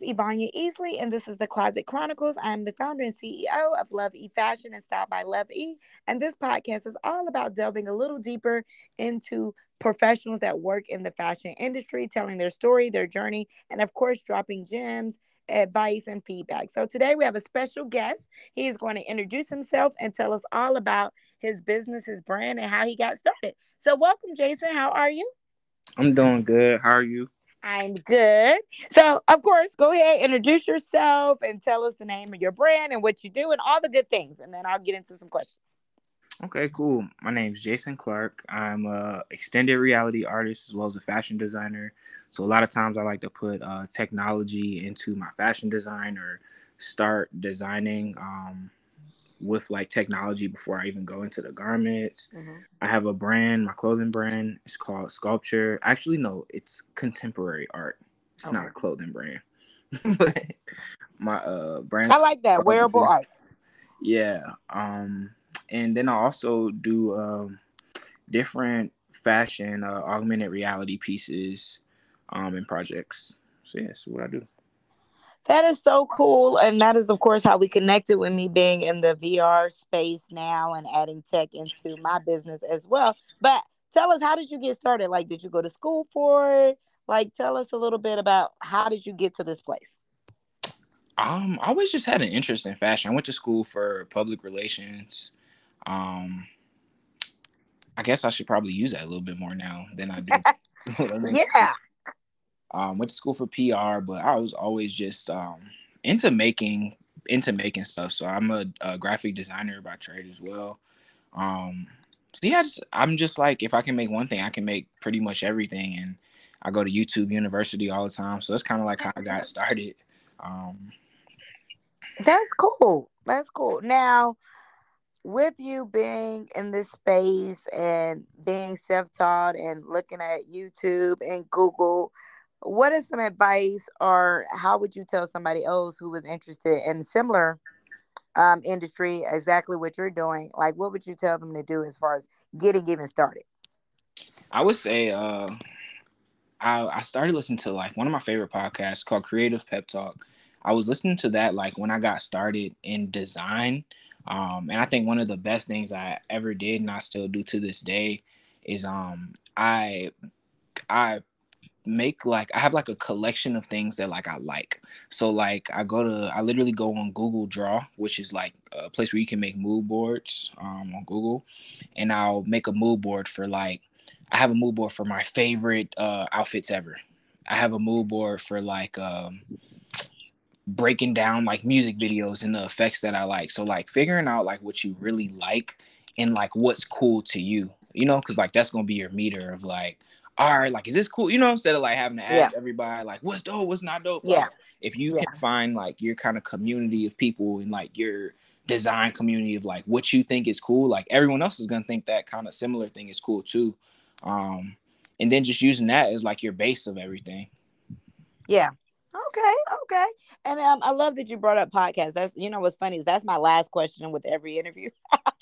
Ivania Easley, and this is the Closet Chronicles. I am the founder and CEO of Love E Fashion and Style by Love E. And this podcast is all about delving a little deeper into professionals that work in the fashion industry, telling their story, their journey, and of course, dropping gems, advice, and feedback. So today we have a special guest. He is going to introduce himself and tell us all about his business, his brand, and how he got started. So, welcome, Jason. How are you? I'm doing good. How are you? I'm good. So, of course, go ahead, introduce yourself and tell us the name of your brand and what you do and all the good things. And then I'll get into some questions. Okay, cool. My name is Jason Clark. I'm a extended reality artist as well as a fashion designer. So a lot of times I like to put uh, technology into my fashion design or start designing um, with like technology before I even go into the garments. Mm-hmm. I have a brand, my clothing brand. It's called Sculpture. Actually, no, it's contemporary art. It's okay. not a clothing brand. but my uh brand I like that wearable art. Yeah. Um and then I also do um different fashion uh, augmented reality pieces um and projects. So yeah, that's what I do. That is so cool. And that is, of course, how we connected with me being in the VR space now and adding tech into my business as well. But tell us, how did you get started? Like, did you go to school for it? Like, tell us a little bit about how did you get to this place? Um, I always just had an interest in fashion. I went to school for public relations. Um, I guess I should probably use that a little bit more now than I do. yeah um, went to school for PR, but I was always just um, into making into making stuff. So I'm a, a graphic designer by trade as well. Um, so yeah, just, I'm just like if I can make one thing, I can make pretty much everything. And I go to YouTube University all the time, so it's kind of like how I got started. Um, That's cool. That's cool. Now, with you being in this space and being self-taught and looking at YouTube and Google, what is some advice or how would you tell somebody else who was interested in similar um, industry exactly what you're doing? Like what would you tell them to do as far as getting even started? I would say uh, I, I started listening to like one of my favorite podcasts called creative pep talk. I was listening to that like when i got started in design um, and i think one of the best things i ever did and i still do to this day is um, i i make like I have like a collection of things that like I like. So like I go to I literally go on Google Draw, which is like a place where you can make mood boards um, on Google, and I'll make a mood board for like I have a mood board for my favorite uh, outfits ever. I have a mood board for like um, breaking down like music videos and the effects that I like. So like figuring out like what you really like and like what's cool to you, you know, because like that's gonna be your meter of like all right, like, is this cool? You know, instead of like having to ask yeah. everybody, like, what's dope, what's not dope. Yeah. Like, if you yeah. can find like your kind of community of people and like your design community of like what you think is cool, like everyone else is gonna think that kind of similar thing is cool too. Um, and then just using that as like your base of everything. Yeah. Okay, okay. And um, I love that you brought up podcasts. That's you know what's funny is that's my last question with every interview.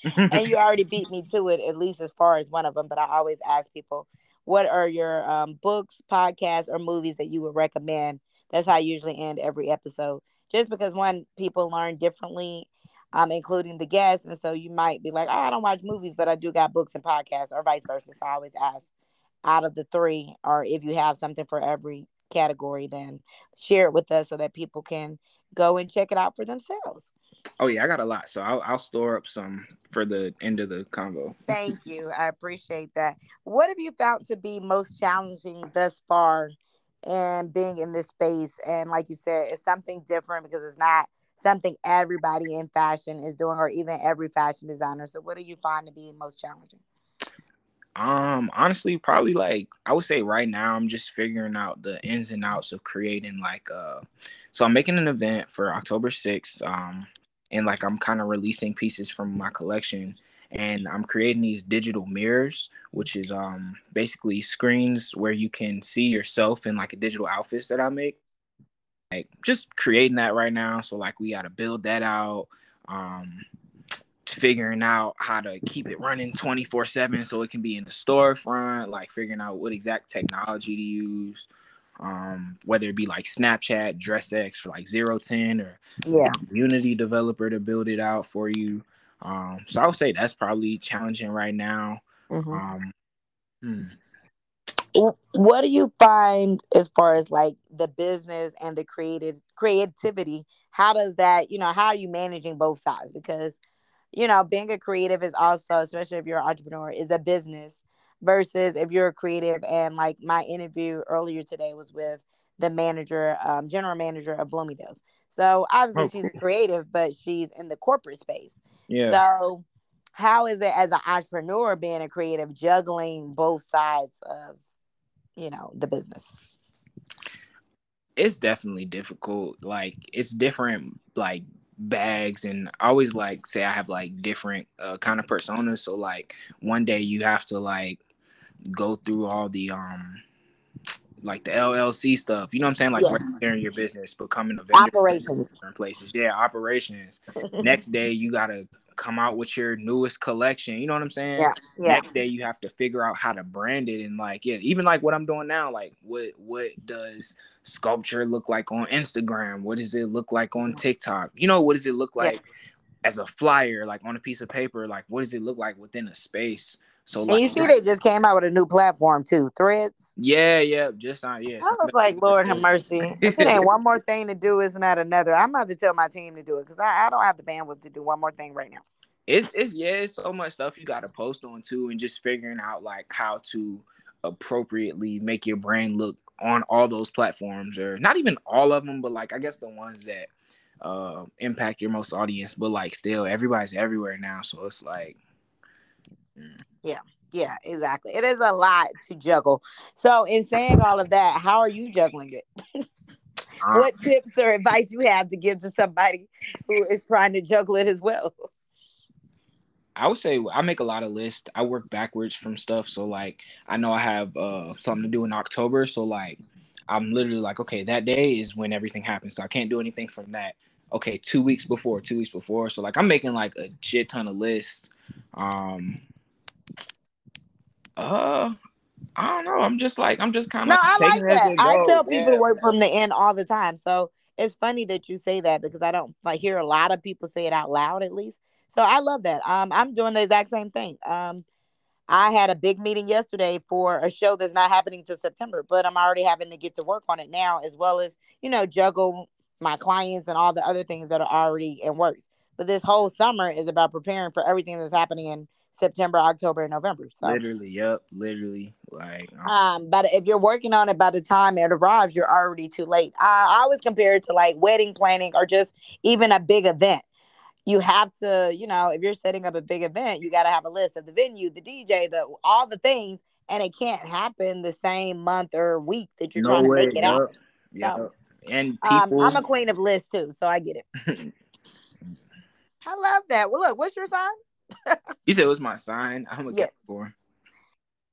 and you already beat me to it, at least as far as one of them. But I always ask people, what are your um, books, podcasts, or movies that you would recommend? That's how I usually end every episode. Just because one, people learn differently, um, including the guests, and so you might be like, oh, I don't watch movies, but I do got books and podcasts, or vice versa. So I always ask, out of the three, or if you have something for every category, then share it with us so that people can go and check it out for themselves. Oh yeah, I got a lot, so I'll, I'll store up some for the end of the convo. Thank you, I appreciate that. What have you found to be most challenging thus far, and being in this space? And like you said, it's something different because it's not something everybody in fashion is doing, or even every fashion designer. So, what do you find to be most challenging? Um, honestly, probably like I would say right now I'm just figuring out the ins and outs of creating like uh so I'm making an event for October 6th. Um and like I'm kind of releasing pieces from my collection and I'm creating these digital mirrors, which is um basically screens where you can see yourself in like a digital outfits that I make. Like just creating that right now. So like we gotta build that out. Um figuring out how to keep it running 24 7 so it can be in the storefront, like figuring out what exact technology to use. Um, whether it be like Snapchat, DressX for like ZERO10, or yeah, community developer to build it out for you. Um, so I would say that's probably challenging right now. Mm-hmm. Um, hmm. What do you find as far as like the business and the creative creativity? How does that, you know, how are you managing both sides? Because, you know, being a creative is also, especially if you're an entrepreneur, is a business versus if you're a creative. And like my interview earlier today was with the manager, um, general manager of Bloomingdale's. So obviously oh, she's creative, but she's in the corporate space. Yeah. So how is it as an entrepreneur being a creative juggling both sides of you know the business it's definitely difficult like it's different like bags and I always like say I have like different uh, kind of personas so like one day you have to like go through all the um like the LLC stuff. You know what I'm saying? Like yes. your business, becoming a vendor operations different places. Yeah, operations. Next day you gotta come out with your newest collection. You know what I'm saying? Yeah, yeah. Next day you have to figure out how to brand it and like yeah, even like what I'm doing now. Like what what does sculpture look like on Instagram? What does it look like on TikTok? You know what does it look like yeah. as a flyer, like on a piece of paper? Like what does it look like within a space? So like, and you see, they just came out with a new platform too, Threads. Yeah, yeah, just on yeah. I was like, Lord have mercy. if it ain't one more thing to do, isn't that another? I'm about to tell my team to do it because I, I don't have the bandwidth to do one more thing right now. It's it's yeah, it's so much stuff you got to post on too, and just figuring out like how to appropriately make your brand look on all those platforms, or not even all of them, but like I guess the ones that uh impact your most audience. But like still, everybody's everywhere now, so it's like. Yeah. Yeah, exactly. It is a lot to juggle. So, in saying all of that, how are you juggling it? what uh, tips or advice you have to give to somebody who is trying to juggle it as well? I would say I make a lot of lists. I work backwards from stuff. So like I know I have uh something to do in October. So like I'm literally like, okay, that day is when everything happens. So I can't do anything from that. Okay, two weeks before, two weeks before. So like I'm making like a shit ton of lists. Um uh, I don't know. I'm just like I'm just kind of. No, I like that. I tell people yeah. to work from the end all the time. So it's funny that you say that because I don't like hear a lot of people say it out loud at least. So I love that. Um, I'm doing the exact same thing. Um, I had a big meeting yesterday for a show that's not happening till September, but I'm already having to get to work on it now, as well as you know juggle my clients and all the other things that are already in works. But this whole summer is about preparing for everything that's happening in September, October, and November. So literally, yep, literally. Like um, but if you're working on it by the time it arrives, you're already too late. I, I always compare it to like wedding planning or just even a big event. You have to, you know, if you're setting up a big event, you got to have a list of the venue, the DJ, the all the things, and it can't happen the same month or week that you're no trying way. to make it yep. out. Yeah, so, and people... um, I'm a queen of lists too, so I get it. I love that. Well, look, what's your sign? You said it was my sign. I'm a yes. Capricorn.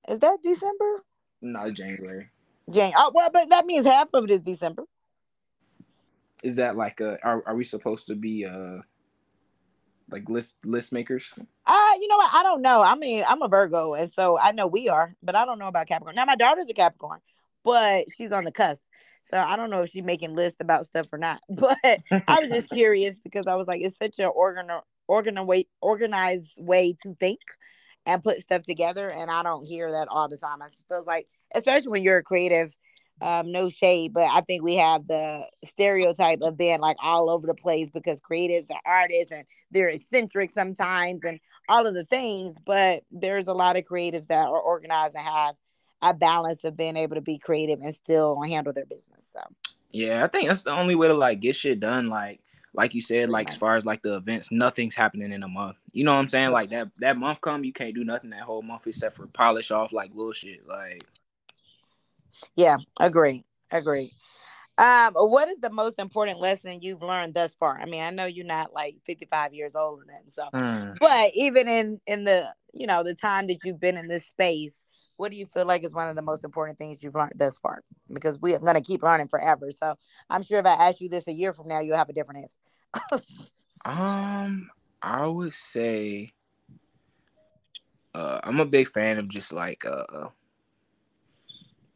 Is that December? No, January. Jan. Oh well, but that means half of it is December. Is that like a? Are are we supposed to be uh like list list makers? Uh, you know what? I don't know. I mean, I'm a Virgo, and so I know we are, but I don't know about Capricorn. Now, my daughter's a Capricorn, but she's on the cusp. So I don't know if she's making lists about stuff or not. But I was just curious because I was like, it's such an organ organized way, organized way to think and put stuff together. And I don't hear that all the time. It feels like, especially when you're a creative, um, no shade, but I think we have the stereotype of being like all over the place because creatives are artists and they're eccentric sometimes and all of the things. But there's a lot of creatives that are organized and have a balance of being able to be creative and still handle their business. So yeah, I think that's the only way to like get shit done. Like like you said, like as far as like the events, nothing's happening in a month. You know what I'm saying? Like that that month come, you can't do nothing that whole month except for polish off like little shit. Like Yeah, agree. Agree. Um, what is the most important lesson you've learned thus far? I mean, I know you're not like 55 years old and then so mm. but even in in the you know the time that you've been in this space, what do you feel like is one of the most important things you've learned thus far? Because we're gonna keep learning forever. So I'm sure if I ask you this a year from now, you'll have a different answer um, I would say uh, I'm a big fan of just like uh,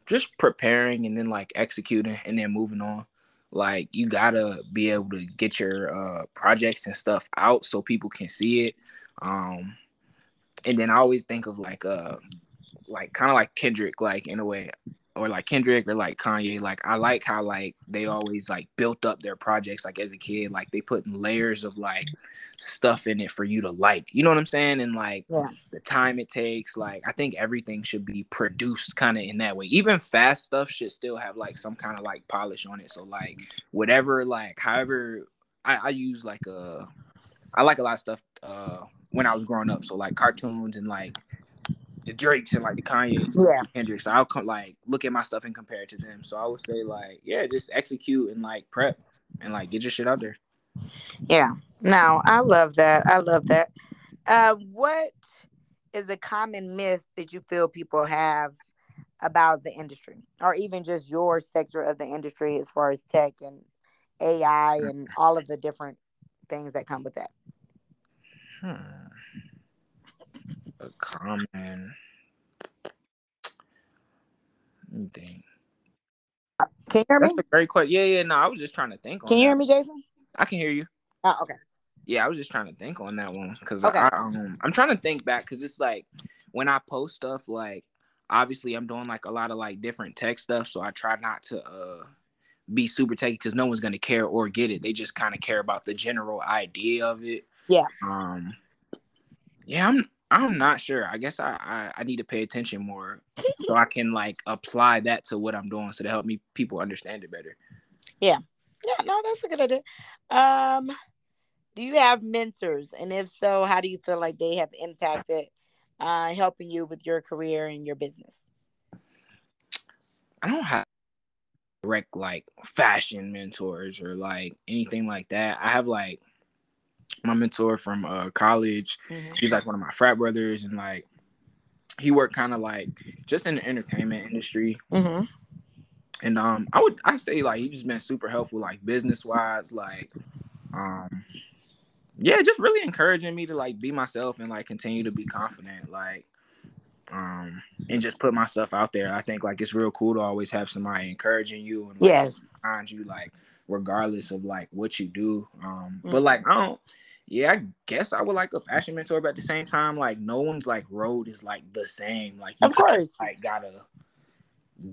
just preparing and then like executing and then moving on. Like you gotta be able to get your uh, projects and stuff out so people can see it. Um, and then I always think of like uh like kind of like Kendrick, like in a way or like Kendrick or like Kanye, like I like how like they always like built up their projects like as a kid, like they put in layers of like stuff in it for you to like. You know what I'm saying? And like yeah. the time it takes, like I think everything should be produced kind of in that way. Even fast stuff should still have like some kind of like polish on it. So like whatever, like however I, I use like a uh, I like a lot of stuff uh when I was growing up. So like cartoons and like the Drakes and like the Kanye, yeah, Kendrick. So I'll come like look at my stuff and compare it to them. So I would say like, yeah, just execute and like prep and like get your shit out there. Yeah. No, I love that. I love that. Uh, what is a common myth that you feel people have about the industry, or even just your sector of the industry as far as tech and AI and all of the different things that come with that? Hmm a common thing. Can you hear me? That's a great question. Yeah, yeah. No, I was just trying to think. Can you hear me, Jason? I can hear you. Oh, okay. Yeah, I was just trying to think on that one because okay. I, um, I'm trying to think back because it's like when I post stuff, like obviously I'm doing like a lot of like different tech stuff, so I try not to uh be super techy because no one's gonna care or get it. They just kind of care about the general idea of it. Yeah. Um. Yeah, I'm. I'm not sure. I guess I, I, I need to pay attention more so I can like apply that to what I'm doing so to help me people understand it better. Yeah. Yeah, no, that's a good idea. Um do you have mentors? And if so, how do you feel like they have impacted uh helping you with your career and your business? I don't have direct like fashion mentors or like anything like that. I have like my mentor from uh, college. Mm-hmm. He's like one of my frat brothers, and like he worked kind of like just in the entertainment industry. Mm-hmm. And um, I would I say like he's just been super helpful, like business wise, like um, yeah, just really encouraging me to like be myself and like continue to be confident, like um, and just put myself out there. I think like it's real cool to always have somebody encouraging you and like, yes. behind you, like regardless of like what you do. Um, mm-hmm. but like I don't yeah, I guess I would like a fashion mentor, but at the same time, like no one's like road is like the same. Like of course, like gotta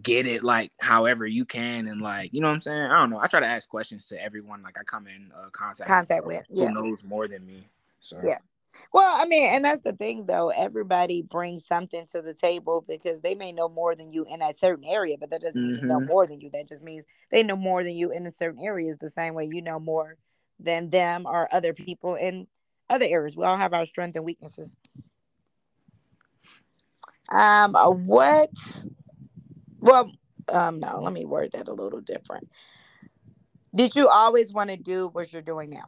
get it like however you can, and like you know what I'm saying. I don't know. I try to ask questions to everyone like I come in uh, contact contact with, with yeah. who knows more than me. So yeah. Well, I mean, and that's the thing though. Everybody brings something to the table because they may know more than you in a certain area, but that doesn't mm-hmm. mean know more than you. That just means they know more than you in a certain area. Is The same way you know more than them or other people in other areas. We all have our strengths and weaknesses. Um, uh, what? Well, um, no. Let me word that a little different. Did you always want to do what you're doing now?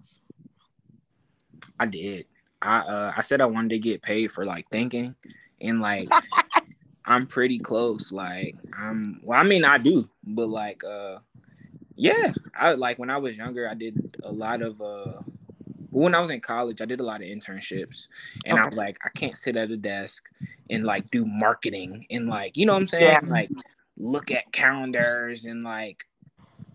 I did. I uh, I said I wanted to get paid for like thinking, and like I'm pretty close. Like I'm. Well, I mean, I do, but like uh, yeah, I like when I was younger, I did a lot of uh when I was in college, I did a lot of internships and okay. I was like, I can't sit at a desk and like do marketing and like, you know what I'm saying? Yeah. Like look at calendars and like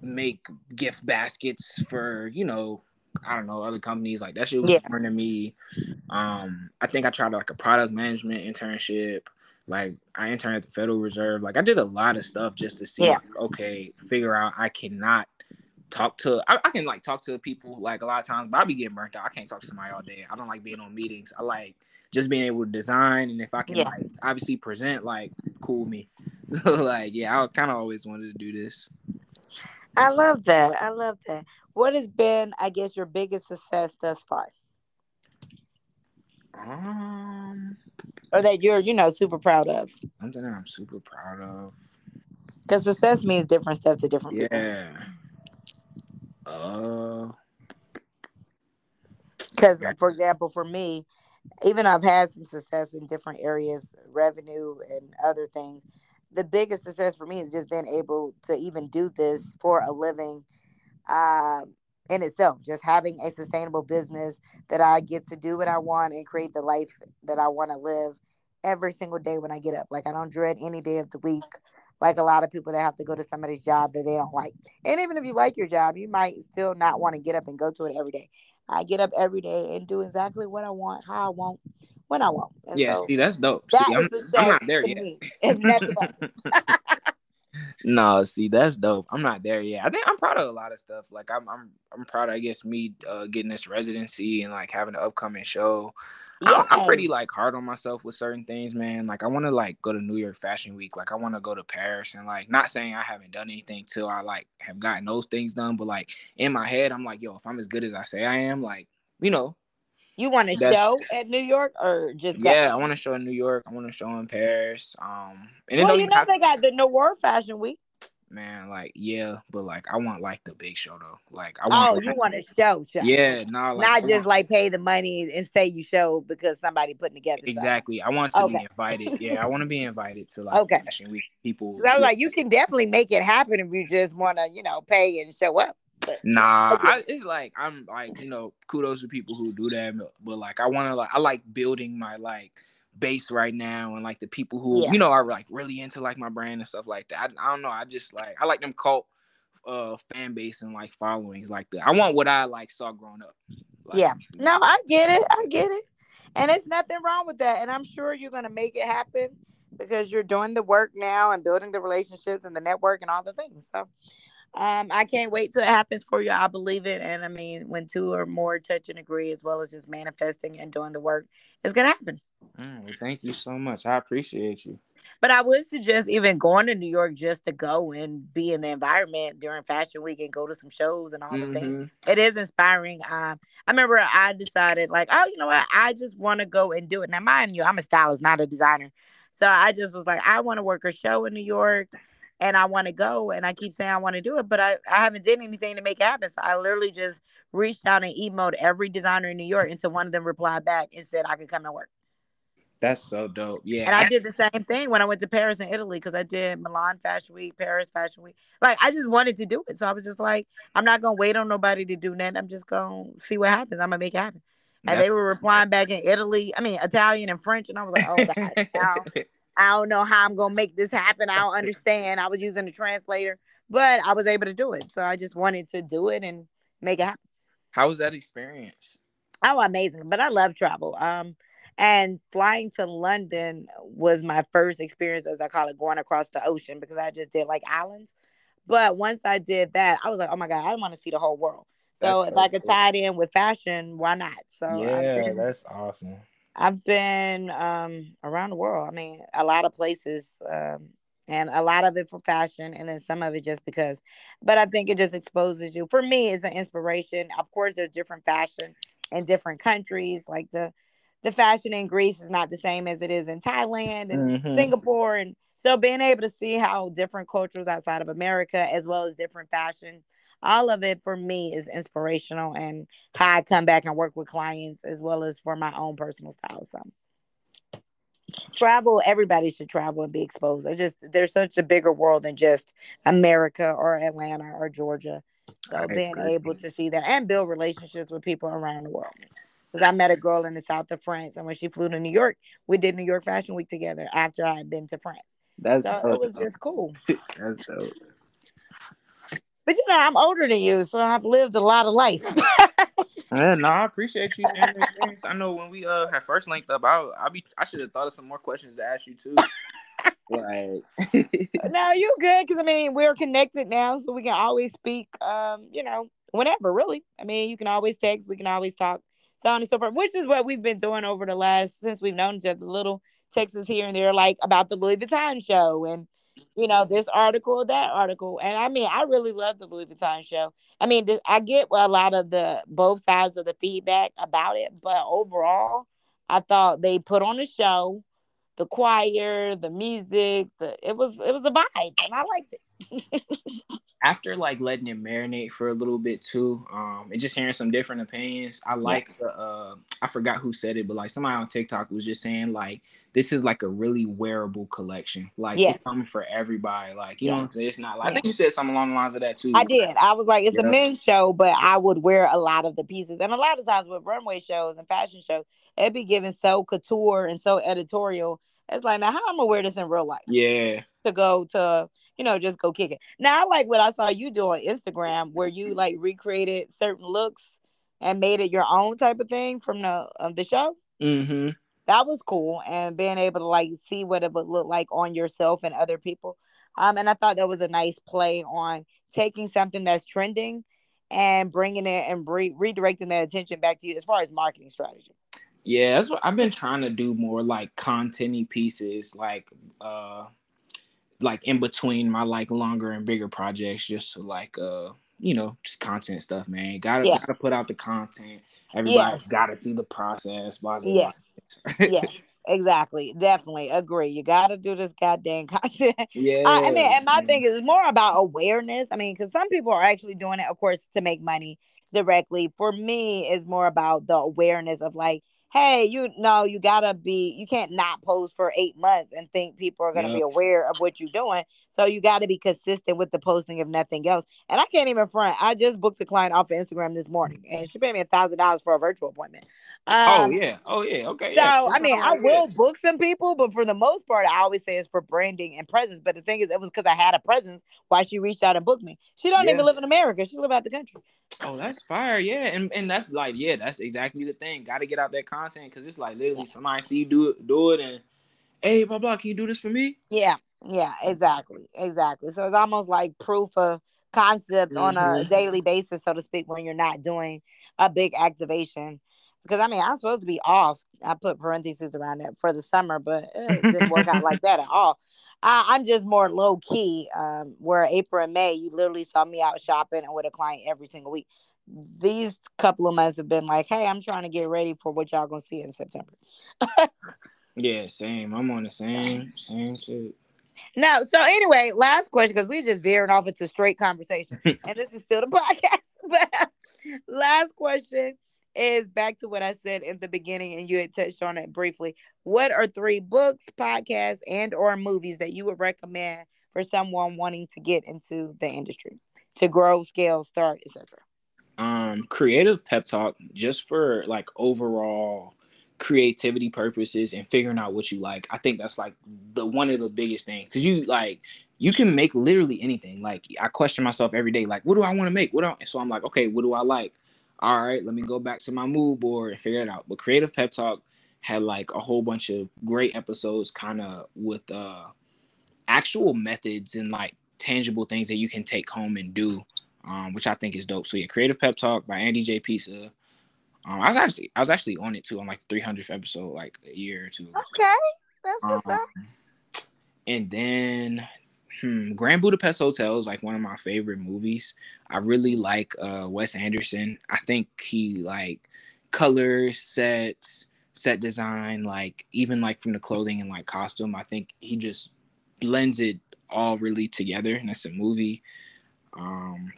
make gift baskets for, you know, I don't know, other companies. Like that shit was yeah. to me. Um, I think I tried like a product management internship. Like I interned at the Federal Reserve. Like I did a lot of stuff just to see, yeah. like, okay, figure out I cannot talk to. I, I, can like talk to people like a lot of times, but I be getting burnt out. I can't talk to somebody all day. I don't like being on meetings. I like just being able to design, and if I can yeah. like obviously present, like cool me. So like yeah, I kind of always wanted to do this. I love that. I love that. What has been, I guess, your biggest success thus far? Um, or that you're, you know, super proud of? Something that I'm super proud of. Because success means different stuff to different yeah. people. Yeah. Uh. Because, for example, for me, even I've had some success in different areas, revenue and other things. The biggest success for me is just being able to even do this for a living. Um, in itself, just having a sustainable business that I get to do what I want and create the life that I want to live every single day when I get up. Like I don't dread any day of the week. like a lot of people that have to go to somebody's job that they don't like. And even if you like your job, you might still not want to get up and go to it every day. I get up every day and do exactly what I want, how I want, when I want. And yeah, so see, that's dope. that see, I'm, I'm not there yet. me, if nothing else. No, see, that's dope. I'm not there yet. I think I'm proud of a lot of stuff. Like I'm, I'm, I'm proud. I guess me uh, getting this residency and like having an upcoming show. I'm, I'm pretty like hard on myself with certain things, man. Like I want to like go to New York Fashion Week. Like I want to go to Paris and like not saying I haven't done anything till I like have gotten those things done, but like in my head, I'm like, yo, if I'm as good as I say I am, like you know, You want to show at New York or just go? yeah, I want to show in New York. I want to show in Paris. Um, and Well, you know they got the Noir Fashion Week. man, like yeah, but like I want like the big show though. Like I Oh, want, you want to show, show. yeah, no, like, I not just want- like pay the money and say you show because somebody putting together. exactly. I want to be invited. Yeah, I want to be invited to like Okay. Fashion Week. People, I was like, you can definitely make it happen if you just want to, you know, pay and show up. Nah, I, it's like I'm like you know kudos to people who do that, but, like I want to like I like building my like base right now and like the people who Yeah. you know are like really into like my brand and stuff like that. I, I don't know. I just like I like them cult uh fan base and like followings like that. I want what I like saw growing up. Like, Yeah. no, I get it. I get it. And it's nothing wrong with that. And I'm sure you're going to make it happen because you're doing the work now and building the relationships and the network and all the things. So um, I can't wait till it happens for you. I believe it. And I mean, when two or more touch and agree, as well as just manifesting and doing the work, it's going to happen. Mm, thank you so much. I appreciate you. But I would suggest even going to New York just to go and be in the environment during Fashion Week and go to some shows and all the things. Mhm. It is inspiring. Um, I remember I decided like, oh, you know what? I just want to go and do it. Now, mind you, I'm a stylist, not a designer. So I just was like, I want to work a show in New York and I want to go. And I keep saying I want to do it, but I, I haven't did anything to make it happen. So I literally just reached out and emailed every designer in New York until one of them replied back and said I could come and work. That's so dope. Yeah. And I did the same thing when I went to Paris and Italy because I did Milan Fashion Week, Paris Fashion Week. Like I just wanted to do it. So I was just like, I'm not gonna wait on nobody to do that. I'm just gonna see what happens. I'm gonna make it happen. And they were replying back in Italy, I mean Italian and French, and I was like, oh god, now I don't know how I'm gonna make this happen. I don't understand. I was using a translator, but I was able to do it. So I just wanted to do it and make it happen. How was that experience? Oh, amazing. But I love travel. Um, and flying to London was my first experience, as I call it, going across the ocean because I just did like islands. But once I did that, I was like, oh my God, I want to see the whole world. So That's if I could cool. tie it in with fashion, why not? So yeah, been, that's awesome. I've been um, around the world. I mean, a lot of places, um, and a lot of it for fashion, and then some of it just because. But I think it just exposes you. For me, it's an inspiration. Of course, there's different fashion in different countries. Like the the fashion in Greece is not the same as it is in Thailand and Mhm. Singapore, and so being able to see how different cultures outside of America, as well as different fashion, all of it for me is inspirational and how I come back and work with clients as well as for my own personal style. So travel, everybody should travel and be exposed. I just there's such a bigger world than just America or Atlanta or Georgia. So being able to see that and build relationships with people around the world. Because I met a girl in the south of France, and when she flew to New York, we did New York Fashion Week together after I had been to France. That's So so it was just cool. That's dope. But you know, I'm older than you, so I've lived a lot of life. Yeah, no, I appreciate you sharing experience. I know when we uh had first linked up, I I be I should have thought of some more questions to ask you too. like, no, you good because I mean we're connected now, so we can always speak. Um, you know, whenever really. I mean, you can always text. We can always talk. So on and so forth, which is what we've been doing over the last since we've known each other. Little texts here and there, like about the Louis Vuitton show and you know this article, that article, and I mean, I really love the Louis Vuitton show. I mean, I get a lot of the both sides of the feedback about it, but overall, I thought they put on a show. The choir, the music, the it was it was a vibe, and I liked it. After like letting it marinate for a little bit too, um, and just hearing some different opinions, I like the uh, I forgot who said it, but like somebody on TikTok was just saying like this is like a really wearable collection, like Yes. it's something for everybody, like you know what I'm saying. It's not like I think you said something along the lines of that too. I did. I was like, it's Yeah. a men's show, but I would wear a lot of the pieces. And a lot of times with runway shows and fashion shows, it'd be given so couture and so editorial. It's like, now how I'm gonna wear this in real life? Yeah, to go to you know just go kick it. Now I like what I saw you do on Instagram where you like recreated certain looks and made it your own type of thing from the um, the show. Mm-hmm. That was cool, and being able to like see what it would look like on yourself and other people. Um, and I thought that was a nice play on taking something that's trending and bringing it and re- redirecting the attention back to you as far as marketing strategy. Yeah, that's what I've been trying to do more like contenty pieces, like uh like in between my like longer and bigger projects, just to like uh you know just content stuff, man. Gotta yeah. gotta put out the content. Everybody yes. gotta see the process. Blah, blah, yes, yes, exactly, definitely agree. You gotta do this goddamn content. Yeah, I, I mean, and my thing is more about awareness. I mean, because some people are actually doing it, of course, to make money directly. For me, is more about the awareness of like hey, you know, you gotta be, you can't not post for eight months and think people are gonna yep. be aware of what you're doing. So you gotta be consistent with the posting of nothing else. And I can't even front. I just booked a client off of Instagram this morning, and she paid me a thousand dollars for a virtual appointment. Oh, um, oh yeah, oh yeah, okay. So yeah. I mean, I will book some people, but for the most part, I always say it's for branding and presence. But the thing is, it was because I had a presence why she reached out and booked me. She don't yeah. even live in America; she live out the country. Oh, that's fire, yeah, and and that's like, yeah, that's exactly the thing. Got to get out that content because it's like literally somebody see you do it, do it, and hey, blah blah, can you do this for me? Yeah, yeah, exactly, exactly. So it's almost like proof of concept mm-hmm. on a mm-hmm. daily basis, so to speak, when you're not doing a big activation. Because I mean, I'm supposed to be off. I put parentheses around that for the summer, but it didn't work out like that at all. I, am just more low key. Um, where April and May, you literally saw me out shopping and with a client every single week. These couple of months have been like, hey, I'm trying to get ready for what y'all gonna see in September. yeah, same. I'm on the same same shit. Now, so anyway, last question because we just veering off into straight conversation, and this is still the podcast. But last question is back to what I said in the beginning, and you had touched on it briefly. What are three books, podcasts, and or movies that you would recommend for someone wanting to get into the industry to grow, scale, start, etc.? Um, creative pep talk, just for like overall creativity purposes and figuring out what you like. I think that's like the one of the biggest things because you like you can make literally anything. Like I question myself every day, like what do I want to make? What do I? So I'm like, okay, what do I like? All right, let me go back to my mood board and figure it out. But Creative Pep Talk had like a whole bunch of great episodes, kind of with uh actual methods and like tangible things that you can take home and do, um, which I think is dope. So yeah, Creative Pep Talk by Andy J. Pizza. Um, I was actually I was actually on it too on like the 300th episode like a year or two. Okay, that's what's um, up. And then, hmm, Grand Budapest Hotel is like one of my favorite movies. I really like uh, Wes Anderson. I think he like colors, sets, set design, like even like from the clothing and like costume. I think he just blends it all really together, and that's a movie. Um,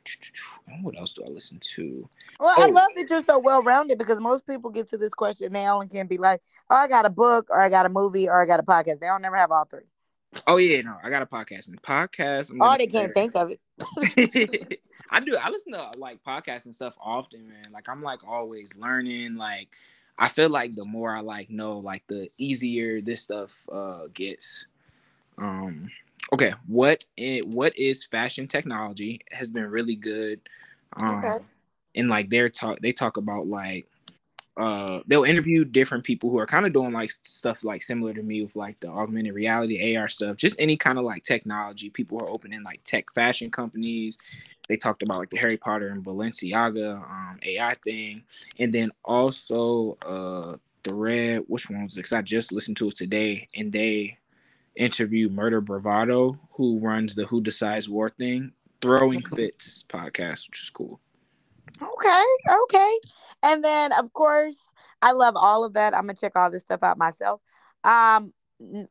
what else do I listen to? Well, oh. I love that you're so well rounded because most people get to this question now and can be like, "Oh, I got a book, or I got a movie, or I got a podcast." They don't never have all three. Oh yeah, no, I got a podcast. And podcast, I'm oh, they can't think of it. I do. I listen to like podcasts and stuff often, man. Like I'm like always learning. Like I feel like the more I like know, like the easier this stuff uh gets. Um okay, what is, what is fashion technology has been really good. Um, okay. And like they're talk, they talk about like uh they'll interview different people who are kind of doing like stuff like similar to me with like the augmented reality AR stuff, just any kind of like technology. People are opening like tech fashion companies. They talked about like the Harry Potter and Balenciaga um, AI thing, and then also uh the red which one was it? Because I just listened to it today, and they interview Murder Bravado, who runs the Who Decides War thing, Throwing Fits podcast, which is cool. Okay, okay. And then of course, I love all of that. I'm gonna check all this stuff out myself. Um,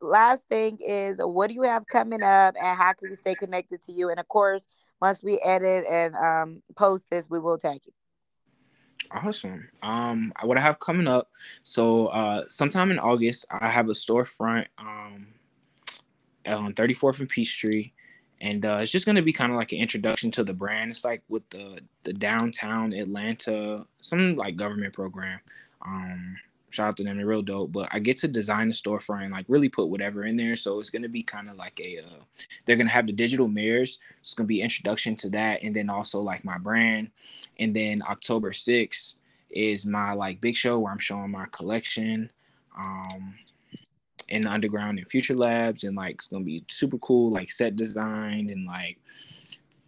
last thing is what do you have coming up and how can we stay connected to you? And of course, once we edit and um, post this, we will tag you. Awesome. Um, what I have coming up. So, uh, sometime in August, I have a storefront. Um, on 34th and Peachtree. And uh, it's just gonna be kind of like an introduction to the brand. It's like with the the downtown Atlanta, some like government program. Um, Shout out to them, they're real dope. But I get to design the storefront and like really put whatever in there. So it's gonna be kind of like a uh, they're gonna have the digital mirrors. It's gonna be introduction to that, and then also like my brand. And then October 6th is my like big show where I'm showing my collection. Um in the underground and future labs and like it's gonna be super cool like set design and like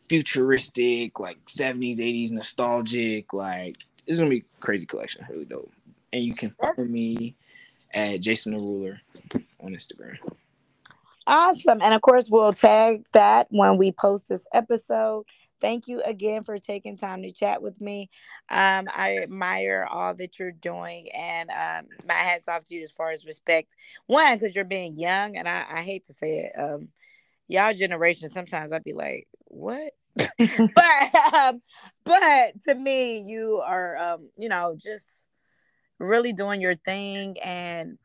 futuristic like 70s 80s nostalgic like it's gonna be crazy collection really dope and you can follow me at Jason the Ruler on Instagram. Awesome. And of course, we'll tag that when we post this episode. Thank you again for taking time to chat with me. Um, I admire all that you're doing, and um, my hats off to you as far as respect. One, because you're being young, and I, I, hate to say it, um, y'all generation. Sometimes I'd be like, "What?" but um, but to me, you are, um, you know, just really doing your thing and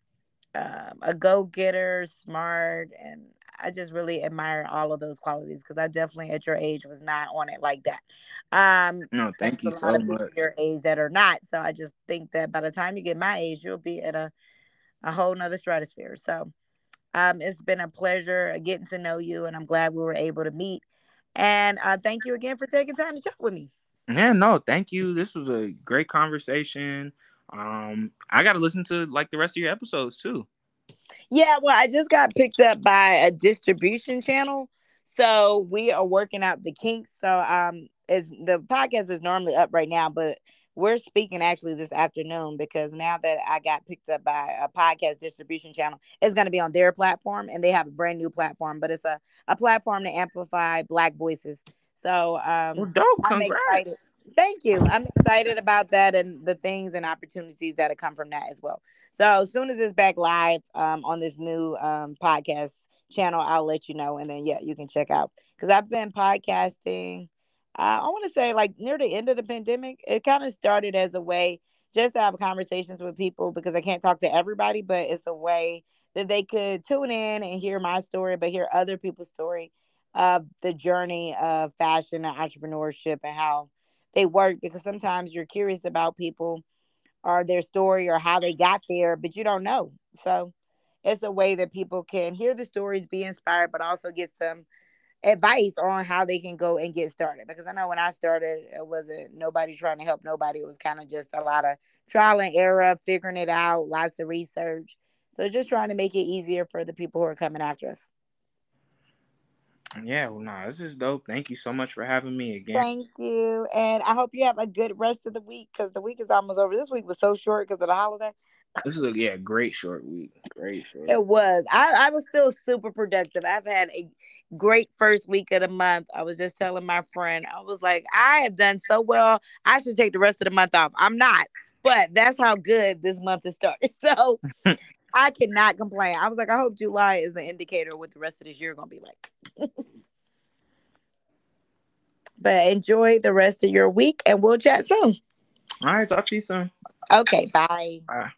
um, a go getter, smart, and I just really admire all of those qualities because I definitely at your age was not on it like that. Um, no, thank you so much. Your age that are not, so I just think that by the time you get my age, you'll be at a a whole nother stratosphere. So, um, it's been a pleasure getting to know you, and I'm glad we were able to meet. And uh, thank you again for taking time to chat with me. Yeah, no, thank you. This was a great conversation. Um, I got to listen to like the rest of your episodes too. Yeah, well, I just got picked up by a distribution channel, so we are working out the kinks. So, um, is the podcast is normally up right now, but we're speaking actually this afternoon because now that I got picked up by a podcast distribution channel, it's going to be on their platform, and they have a brand new platform, but it's a a platform to amplify Black voices. So, um, well, dope. Congrats. Thank you. I'm excited about that and the things and opportunities that have come from that as well. So as soon as it's back live um, on this new um, podcast channel, I'll let you know. And then yeah, you can check out because I've been podcasting. Uh, I want to say like near the end of the pandemic, it kind of started as a way just to have conversations with people because I can't talk to everybody, but it's a way that they could tune in and hear my story, but hear other people's story of the journey of fashion and entrepreneurship and how they work because sometimes you're curious about people or their story or how they got there, but you don't know. So it's a way that people can hear the stories, be inspired, but also get some advice on how they can go and get started. Because I know when I started, it wasn't nobody trying to help nobody. It was kind of just a lot of trial and error, figuring it out, lots of research. So just trying to make it easier for the people who are coming after us. Yeah, well, nah, this is dope. Thank you so much for having me again. Thank you, and I hope you have a good rest of the week because the week is almost over. This week was so short because of the holiday. This is a yeah, great short week. Great short. It was. I, I was still super productive. I've had a great first week of the month. I was just telling my friend, I was like, I have done so well. I should take the rest of the month off. I'm not, but that's how good this month has started. So I cannot complain. I was like, I hope July is an indicator what the rest of this year gonna be like. but enjoy the rest of your week and we'll chat soon. All right, talk to you soon. Okay, bye. Bye.